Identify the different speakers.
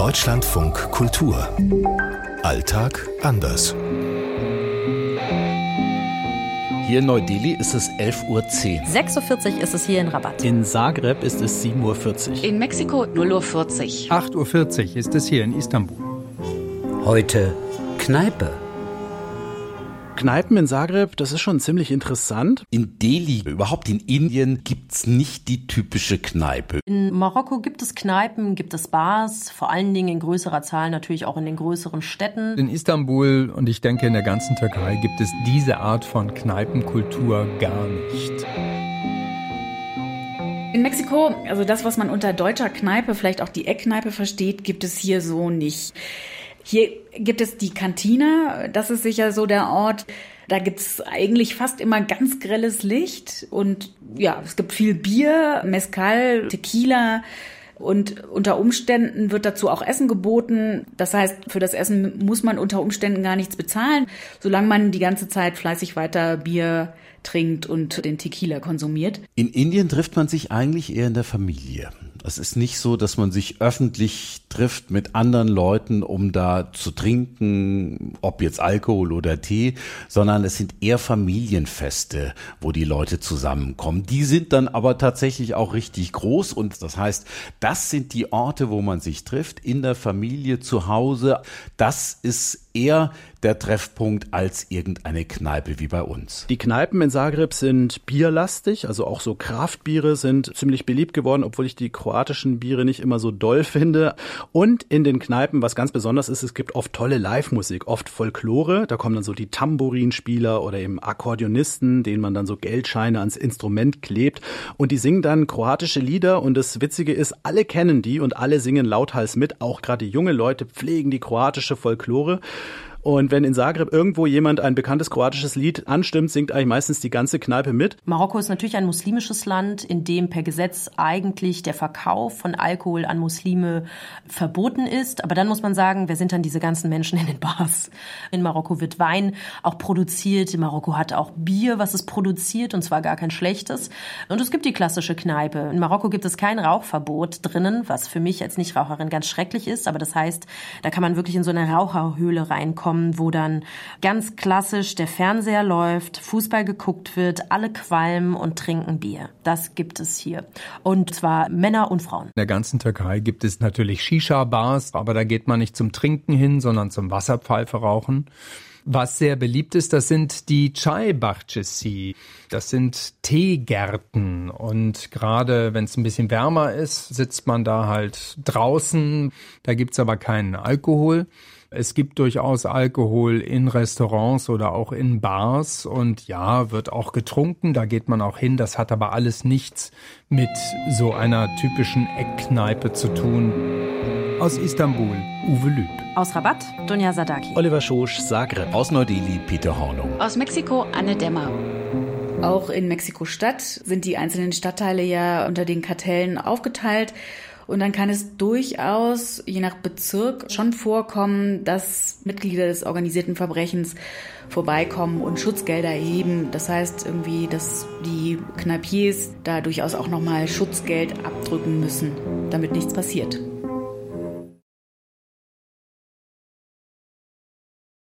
Speaker 1: Deutschlandfunk Kultur. Alltag anders.
Speaker 2: Hier in Neu-Delhi ist es 11.10 Uhr.
Speaker 3: 6.40 Uhr ist es hier in Rabat.
Speaker 4: In Zagreb ist es 7.40
Speaker 5: Uhr. In Mexiko 0.40
Speaker 6: Uhr. 8.40 Uhr ist es hier in Istanbul.
Speaker 7: Heute Kneipe.
Speaker 4: Kneipen in Zagreb, das ist schon ziemlich interessant.
Speaker 2: In Delhi, überhaupt in Indien, gibt es nicht die typische Kneipe.
Speaker 3: In Marokko gibt es Kneipen, gibt es Bars, vor allen Dingen in größerer Zahl natürlich auch in den größeren Städten.
Speaker 6: In Istanbul und ich denke in der ganzen Türkei gibt es diese Art von Kneipenkultur gar nicht.
Speaker 5: In Mexiko, also das, was man unter deutscher Kneipe, vielleicht auch die Eckkneipe versteht, gibt es hier so nicht. Hier gibt es die Kantine, das ist sicher so der Ort. Da gibt's eigentlich fast immer ganz grelles Licht und ja, es gibt viel Bier, Mezcal, Tequila. Und unter Umständen wird dazu auch Essen geboten. Das heißt, für das Essen muss man unter Umständen gar nichts bezahlen, solange man die ganze Zeit fleißig weiter Bier trinkt und den Tequila konsumiert.
Speaker 2: In Indien trifft man sich eigentlich eher in der Familie. Es ist nicht so, dass man sich öffentlich trifft mit anderen Leuten, um da zu trinken, ob jetzt Alkohol oder Tee, sondern es sind eher Familienfeste, wo die Leute zusammenkommen. Die sind dann aber tatsächlich auch richtig groß und das heißt, das sind die Orte, wo man sich trifft, in der Familie, zu Hause. Das ist eher der Treffpunkt als irgendeine Kneipe wie bei uns.
Speaker 4: Die Kneipen in Zagreb sind bierlastig, also auch so Kraftbiere sind ziemlich beliebt geworden, obwohl ich die kroatischen Biere nicht immer so doll finde. Und in den Kneipen, was ganz besonders ist, es gibt oft tolle Live-Musik, oft Folklore. Da kommen dann so die Tambourinspieler oder eben Akkordeonisten, denen man dann so Geldscheine ans Instrument klebt. Und die singen dann kroatische Lieder. Und das Witzige ist, alle kennen die und alle singen lauthals mit. Auch gerade junge Leute pflegen die kroatische Folklore. Und wenn in Zagreb irgendwo jemand ein bekanntes kroatisches Lied anstimmt, singt eigentlich meistens die ganze Kneipe mit.
Speaker 3: Marokko ist natürlich ein muslimisches Land, in dem per Gesetz eigentlich der Verkauf von Alkohol an Muslime verboten ist. Aber dann muss man sagen, wer sind dann diese ganzen Menschen in den Bars? In Marokko wird Wein auch produziert. In Marokko hat auch Bier, was es produziert, und zwar gar kein schlechtes. Und es gibt die klassische Kneipe. In Marokko gibt es kein Rauchverbot drinnen, was für mich als Nichtraucherin ganz schrecklich ist. Aber das heißt, da kann man wirklich in so eine Raucherhöhle reinkommen kommen, wo dann ganz klassisch der Fernseher läuft, Fußball geguckt wird, alle qualmen und trinken Bier. Das gibt es hier. Und zwar Männer und Frauen.
Speaker 6: In der ganzen Türkei gibt es natürlich Shisha-Bars, aber da geht man nicht zum Trinken hin, sondern zum Wasserpfeife rauchen. Was sehr beliebt ist, das sind die Chai Bahçesi. Das sind Teegärten und gerade wenn es ein bisschen wärmer ist, sitzt man da halt draußen. Da gibt's aber keinen Alkohol. Es gibt durchaus Alkohol in Restaurants oder auch in Bars und ja, wird auch getrunken, da geht man auch hin. Das hat aber alles nichts mit so einer typischen Eckkneipe zu tun. Aus Istanbul, Uwe Lüb.
Speaker 3: Aus Rabat, Dunja Sadaki.
Speaker 4: Oliver Schosch, Zagreb.
Speaker 2: Aus Neu-Delhi, Peter Hornung.
Speaker 5: Aus Mexiko, Anne Dämmer. Auch in Mexiko-Stadt sind die einzelnen Stadtteile ja unter den Kartellen aufgeteilt. Und dann kann es durchaus, je nach Bezirk, schon vorkommen, dass Mitglieder des organisierten Verbrechens vorbeikommen und Schutzgelder erheben. Das heißt irgendwie, dass die Kneipiers da durchaus auch nochmal Schutzgeld abdrücken müssen, damit nichts passiert.